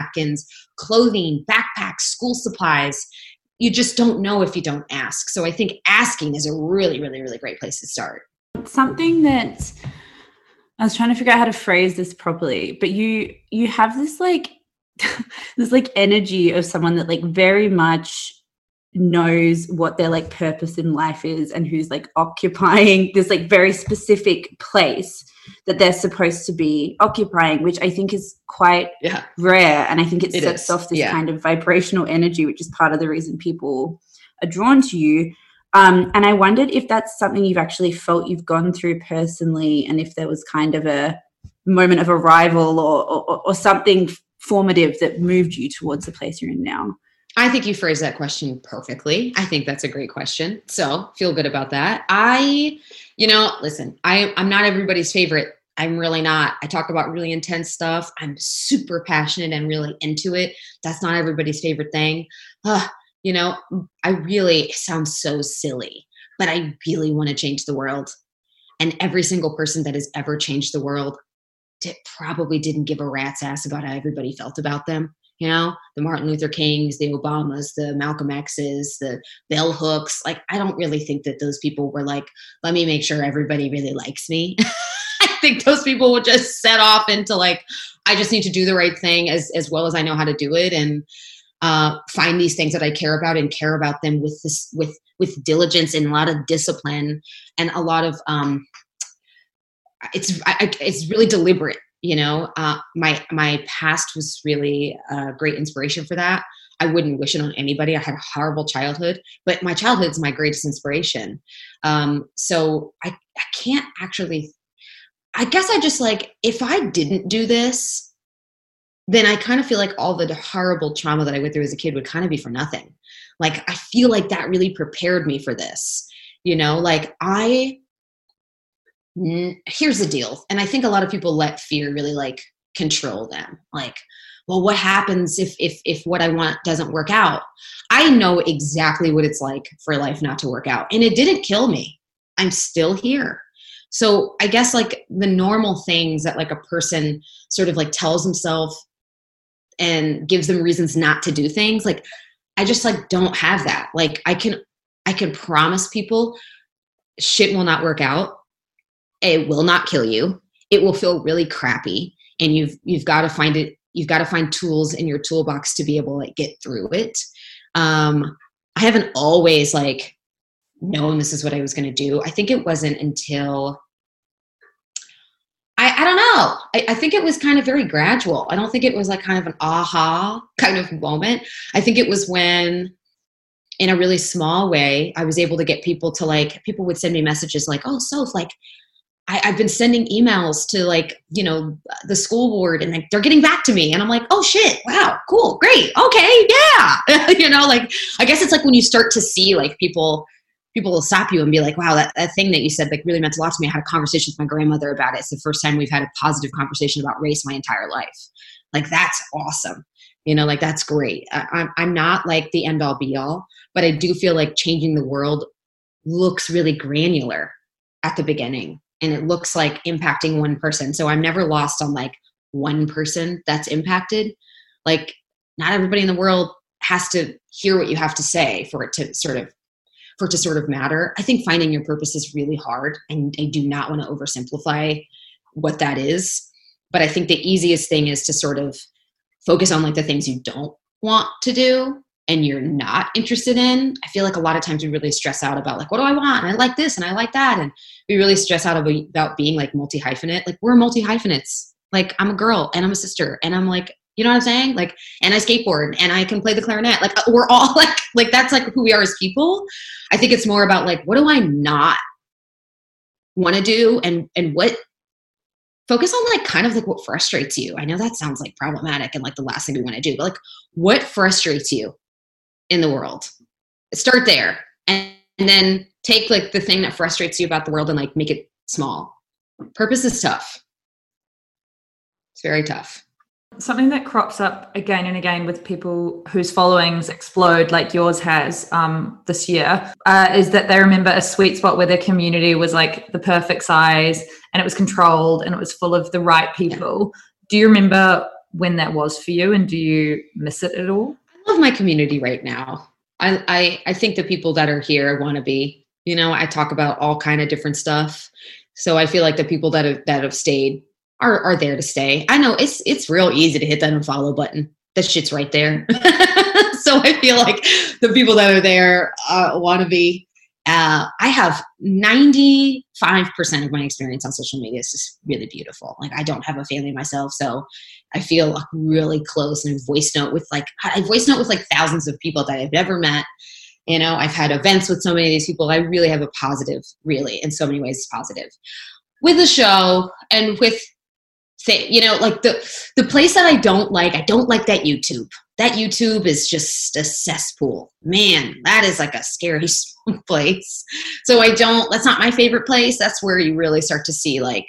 napkins clothing, backpacks, school supplies. You just don't know if you don't ask. So I think asking is a really, really, really great place to start. Something that I was trying to figure out how to phrase this properly, but you you have this like this like energy of someone that like very much knows what their like purpose in life is and who's like occupying this like very specific place that they're supposed to be occupying which i think is quite yeah. rare and i think it, it sets is. off this yeah. kind of vibrational energy which is part of the reason people are drawn to you um, and i wondered if that's something you've actually felt you've gone through personally and if there was kind of a moment of arrival or, or, or something formative that moved you towards the place you're in now I think you phrased that question perfectly. I think that's a great question. So feel good about that. I, you know, listen, I, I'm not everybody's favorite. I'm really not. I talk about really intense stuff. I'm super passionate and really into it. That's not everybody's favorite thing. You know, I really it sounds so silly, but I really want to change the world. And every single person that has ever changed the world probably didn't give a rat's ass about how everybody felt about them you know the martin luther kings the obamas the malcolm x's the bell hooks. Like i don't really think that those people were like let me make sure everybody really likes me. I think those people would just set off into like i just need to do the right thing as as well as i know how to do it and uh, find these things that i care about and care about them with this with with diligence and a lot of discipline. And a lot of um it's I, it's really deliberate you know uh, my my past was really a great inspiration for that. I wouldn't wish it on anybody. I had a horrible childhood but my childhood is my greatest inspiration. Um, so I, I can't actually i guess i just like if i didn't do this then i kind of feel like all the horrible trauma that i went through as a kid would kind of be for nothing. Like i feel like that really prepared me for this you know? Like i here's the deal and i think a lot of people let fear really like control them. Like well what happens if if if what i want doesn't work out? I know exactly what it's like for life not to work out and it didn't kill me. I'm still here. So i guess like the normal things that like a person sort of like tells himself and gives them reasons not to do things like i just like don't have that. Like i can i can promise people shit will not work out it will not kill you it will feel really crappy and you've you've got to find it you've got to find tools in your toolbox to be able to like get through it um i haven't always like known this is what i was going to do i think it wasn't until I, I don't know. I, I think it was kind of very gradual. I don't think it was like kind of an aha kind of moment. I think it was when in a really small way, I was able to get people to like, people would send me messages like, oh, Soph, like, I, have been sending emails to like, you know, the school board and like they're getting back to me. And I'm like, oh shit, wow, cool, great, okay, yeah. you know, like I guess it's like when you start to see like people people will stop you and be like, wow, that, that thing that you said like really meant a lot to me. I had a conversation with my grandmother about it. It's the first time we've had a positive conversation about race my entire life. Like that's awesome. You know, like that's great. I, I'm, I'm not like the end all be all, but I do feel like changing the world looks really granular at the beginning and it looks like impacting one person. So I'm never lost on like one person that's impacted. Like not everybody in the world has to hear what you have to say for it to sort of for it to sort of matter. I think finding your purpose is really hard and I do not want to oversimplify what that is. But I think the easiest thing is to sort of focus on like the things you don't want to do and you're not interested in, I feel like a lot of times we really stress out about like, what do I want? And I like this and I like that. And we really stress out about being like multi hyphenate. Like we're multi hyphenates. Like I'm a girl and I'm a sister and I'm like, you know what I'm saying? Like, and I skateboard and I can play the clarinet. Like uh, we're all like, like that's like who we are as people. I think it's more about like, what do I not want to do and and what focus on like kind of like what frustrates you. I know that sounds like problematic and like the last thing we want to do, but like what frustrates you in the world. Start there and, and then take like the thing that frustrates you about the world and like make it small. Purpose is tough. It's very tough. Something that crops up again and again with people whose followings explode, like yours has um, this year, uh, is that they remember a sweet spot where their community was like the perfect size and it was controlled and it was full of the right people. Yeah. Do you remember when that was for you and do you miss it at all? My community right now. I, I, I think the people that are here want to be, you know, I talk about all kind of different stuff. So I feel like the people that have, that have stayed are, are there to stay. I know it's, it's real easy to hit that unfollow button. That shit's right there. so I feel like the people that are there uh, want to be. Uh, I have 95% of my experience on social media is just really beautiful. Like I don't have a family myself, so I feel like really close and voice note with like I voice note with like thousands of people that I've never met. You know, I've had events with so many of these people. I really have a positive, really, in so many ways, positive with the show and with say, you know, like the the place that I don't like, I don't like that YouTube. That YouTube is just a cesspool. Man, that is like a scary place. So I don't that's not my favorite place. That's where you really start to see like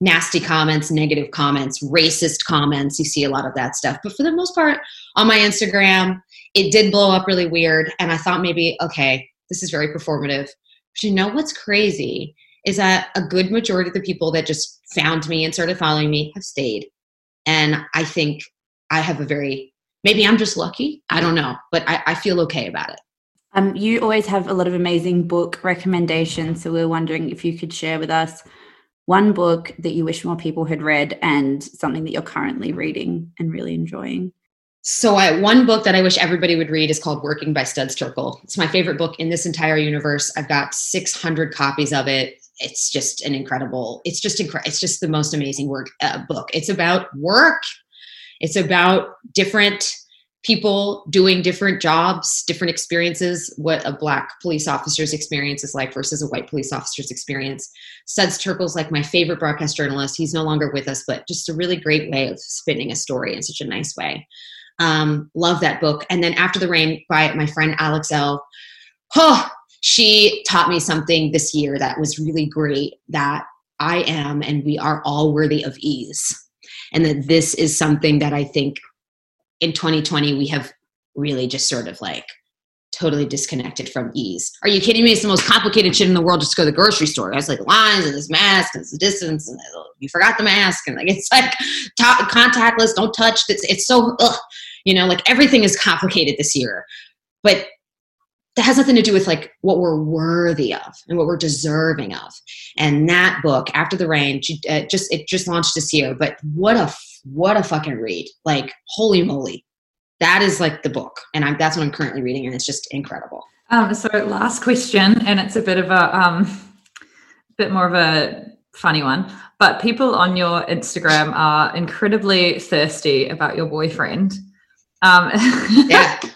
nasty comments, negative comments, racist comments. You see a lot of that stuff. But for the most part, on my Instagram, it did blow up really weird. And I thought maybe, okay, this is very performative. But you know what's crazy is that a good majority of the people that just found me and started following me have stayed. And I think I have a very, maybe I'm just lucky. I don't know, but I, I feel okay about it. Um, you always have a lot of amazing book recommendations. So we're wondering if you could share with us one book that you wish more people had read and something that you're currently reading and really enjoying? So, I, one book that I wish everybody would read is called Working by Studs Terkel. It's my favorite book in this entire universe. I've got 600 copies of it. It's just an incredible. It's just incredible. It's just the most amazing work uh, book. It's about work. It's about different people doing different jobs, different experiences, what a black police officer's experience is like versus a white police officer's experience. Studs Terkel's like my favorite broadcast journalist. He's no longer with us, but just a really great way of spinning a story in such a nice way. Um, love that book. And then After the Rain by my friend Alex Elle. Oh, she taught me something this year that was really great that I am and we are all worthy of ease. And that this is something that I think in 2020 we have really just sort of like totally disconnected from ease. Are you kidding me? It's the most complicated shit in the world just go to the grocery store. It's like lines and this mask and this distance and you forgot the mask and like it's like contactless, don't touch. It's it's so ugh, you know like everything is complicated this year, but that has nothing to do with like what we're worthy of and what we're deserving of. And that book, After the Rain, uh, just it just launched this year. But what a what a fucking read! Like holy moly, that is like the book, and I'm that's what I'm currently reading, and it's just incredible. Um, so last question, and it's a bit of a um, bit more of a funny one, but people on your Instagram are incredibly thirsty about your boyfriend. Um, yeah.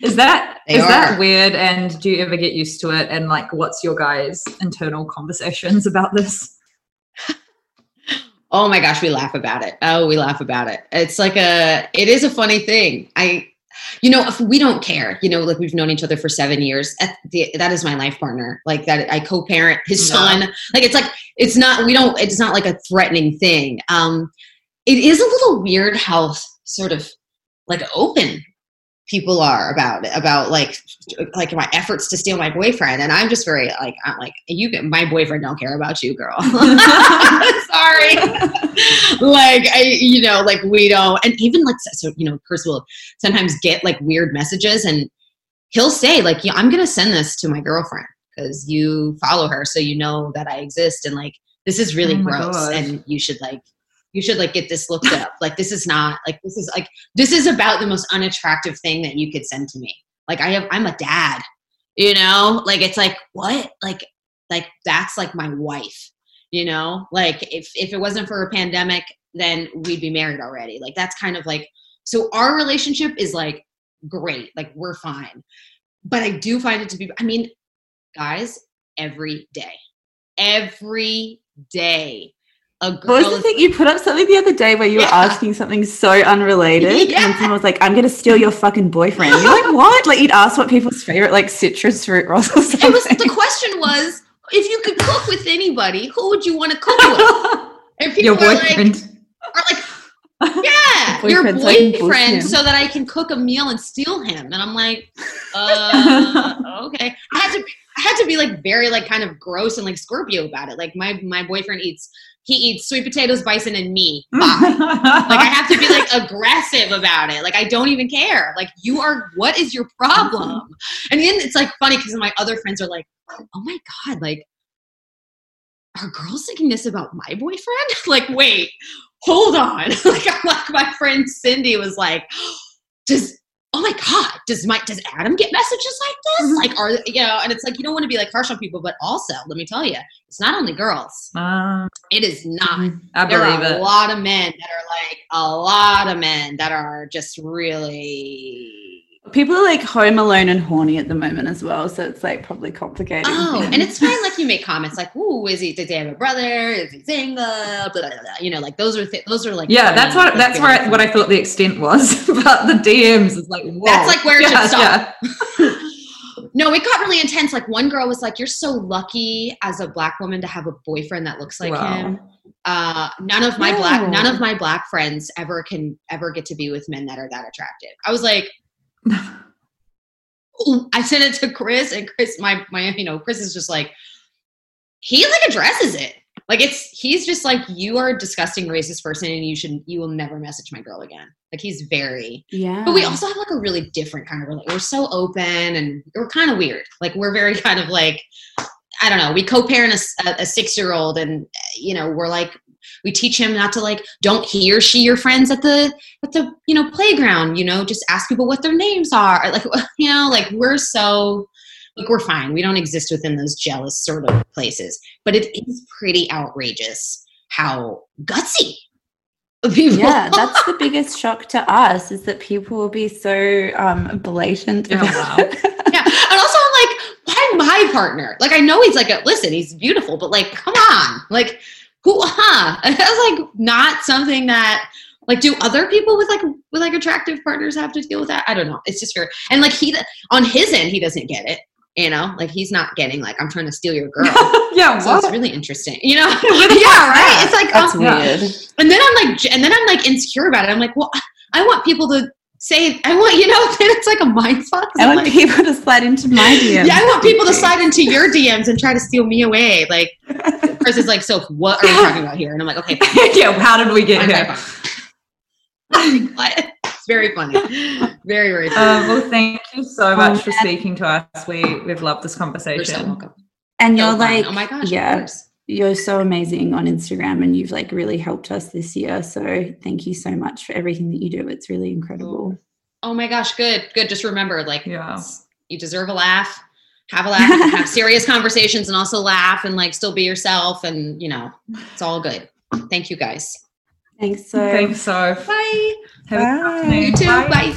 Is that They is that weird? And do you ever get used to it? And like, what's your guys' internal conversations about this? Oh my gosh, we laugh about it. Oh, we laugh about it. It's like a, it is a funny thing. I, you know, if we don't care, you know, like we've known each other for seven years. The, that is my life partner. Like that, I co-parent his Yeah. son. Like it's like it's not. We don't. It's not like a threatening thing. Um, it is a little weird how sort of like open people are about it about like like my efforts to steal my boyfriend. And i'm just very like i'm like you get my boyfriend don't care about you girl. Sorry. Like i you know like we don't and even like so you know chris will sometimes get like weird messages and he'll say like yeah, i'm gonna send this to my girlfriend because you follow her so you know that i exist and like this is really Oh gross gosh. and you should like you should like get this looked up. Like this is not like this is like this is about the most unattractive thing that you could send to me. Like i have i'm a dad you know? Like it's like what? Like like that's like my wife you know? Like if if it wasn't for a pandemic then we'd be married already. Like that's kind of like so our relationship is like great. Like we're fine. But i do find it to be i mean guys every day every day a girl What was the thing? You put up something the other day where you were asking something so unrelated, Yeah. and someone was like, "I'm to steal your fucking boyfriend." You're like, "What?" Like you'd ask what people's favorite like citrus fruit was or something. it was the question was if you could cook with anybody who would you want to cook with and people Your are like, boyfriend. are like, yeah, Your boyfriend, so I can boost boyfriend, him. so that I can cook a meal and steal him. And I'm like, uh, okay. I had to, be, I had to be like very like kind of gross and like Scorpio about it. Like my my boyfriend eats, he eats sweet potatoes, bison, and me. Like I have to be like aggressive about it. Like I don't even care. Like you are, what is your problem? And then it's like funny because my other friends are like, oh my god, like are girls thinking this about my boyfriend? like, wait, hold on. like, I'm like, my friend Cindy was like, does oh my god, does my does Adam get messages like this? Like, are you know? And it's like you don't want to be like harsh on people, but also let me tell you, it's not only girls. Uh, It is not. I There believe are a lot of men that are like a lot of men that are just really. People are like home alone and horny at the moment as well, so it's like probably complicated. Oh, and it's fine. Like you make comments like, "Ooh, is he? Does he have a brother? Is he single?" Blah, blah, blah. You know, like those are th- those are like Yeah, that's what that's where I, what I thought the extent was. but the DMs is like, whoa. That's like where it should Yeah, stop. yeah. No, it got really intense. Like one girl was like, "You're so lucky as a black woman to have a boyfriend that looks like Wow. him." Uh, none of my black none of my black friends ever can ever get to be with men that are that attractive. I was like, I sent it to Chris, and Chris, my my, you know, Chris is just like, he like addresses it. Like it's he's just like, you are a disgusting racist person, and you should you will never message my girl again. Like he's very yeah. but we also have like a really different kind of relationship. We're so open and we're kind of weird. Like we're very kind of like, I don't know. We co-parent a six-year-old, and you know, we're like, we teach him not to like, don't he or she your friends at the at the you know playground. You know, just ask people what their names are. Like you know, like we're so like we're fine. We don't exist within those jealous sort of places. But it is pretty outrageous how gutsy people. yeah, that's the biggest shock to us is that people will be so um blatant. Oh, wow. yeah. And also, I'm like, why my partner? Like, I know he's like, a, listen, he's beautiful, but like, come on, like, who? Huh? That's like not something that. Like, do other people with like with like attractive partners have to deal with that? I don't know. It's just fair. And like he on his end, he doesn't get it. You know, like he's not getting like I'm trying to steal your girl. yeah, so it's really interesting. You know, yeah, right. It's like That's um, weird. and then I'm like, and then I'm like insecure about it. I'm like, well, I want people to say, I want, you know, then it's like a mind fuck. I want like, people to slide into my DMs. yeah, I want people to slide into your DMs and try to steal me away. Like, Chris is like, so what are we talking about here? And I'm like, okay, fine, yeah, how did we get fine, here? fine, fine. What? it's very funny, very very funny. Um, well, thank you so much for speaking to us. We we've loved this You're so conversation. welcome. and So you're fun. like, oh my gosh, of yeah, you're so amazing on Instagram, and you've like really helped us this year. So thank you so much for everything that you do. It's really incredible. Oh my gosh, good, good. Just remember, like, Yeah. you deserve a laugh. Have a laugh. and have serious conversations, and also laugh, and like still be yourself, and you know, it's all good. Thank you guys. Thanks so. Thanks so. Bye. Have a good Bye. afternoon. You too. Bye. Bye.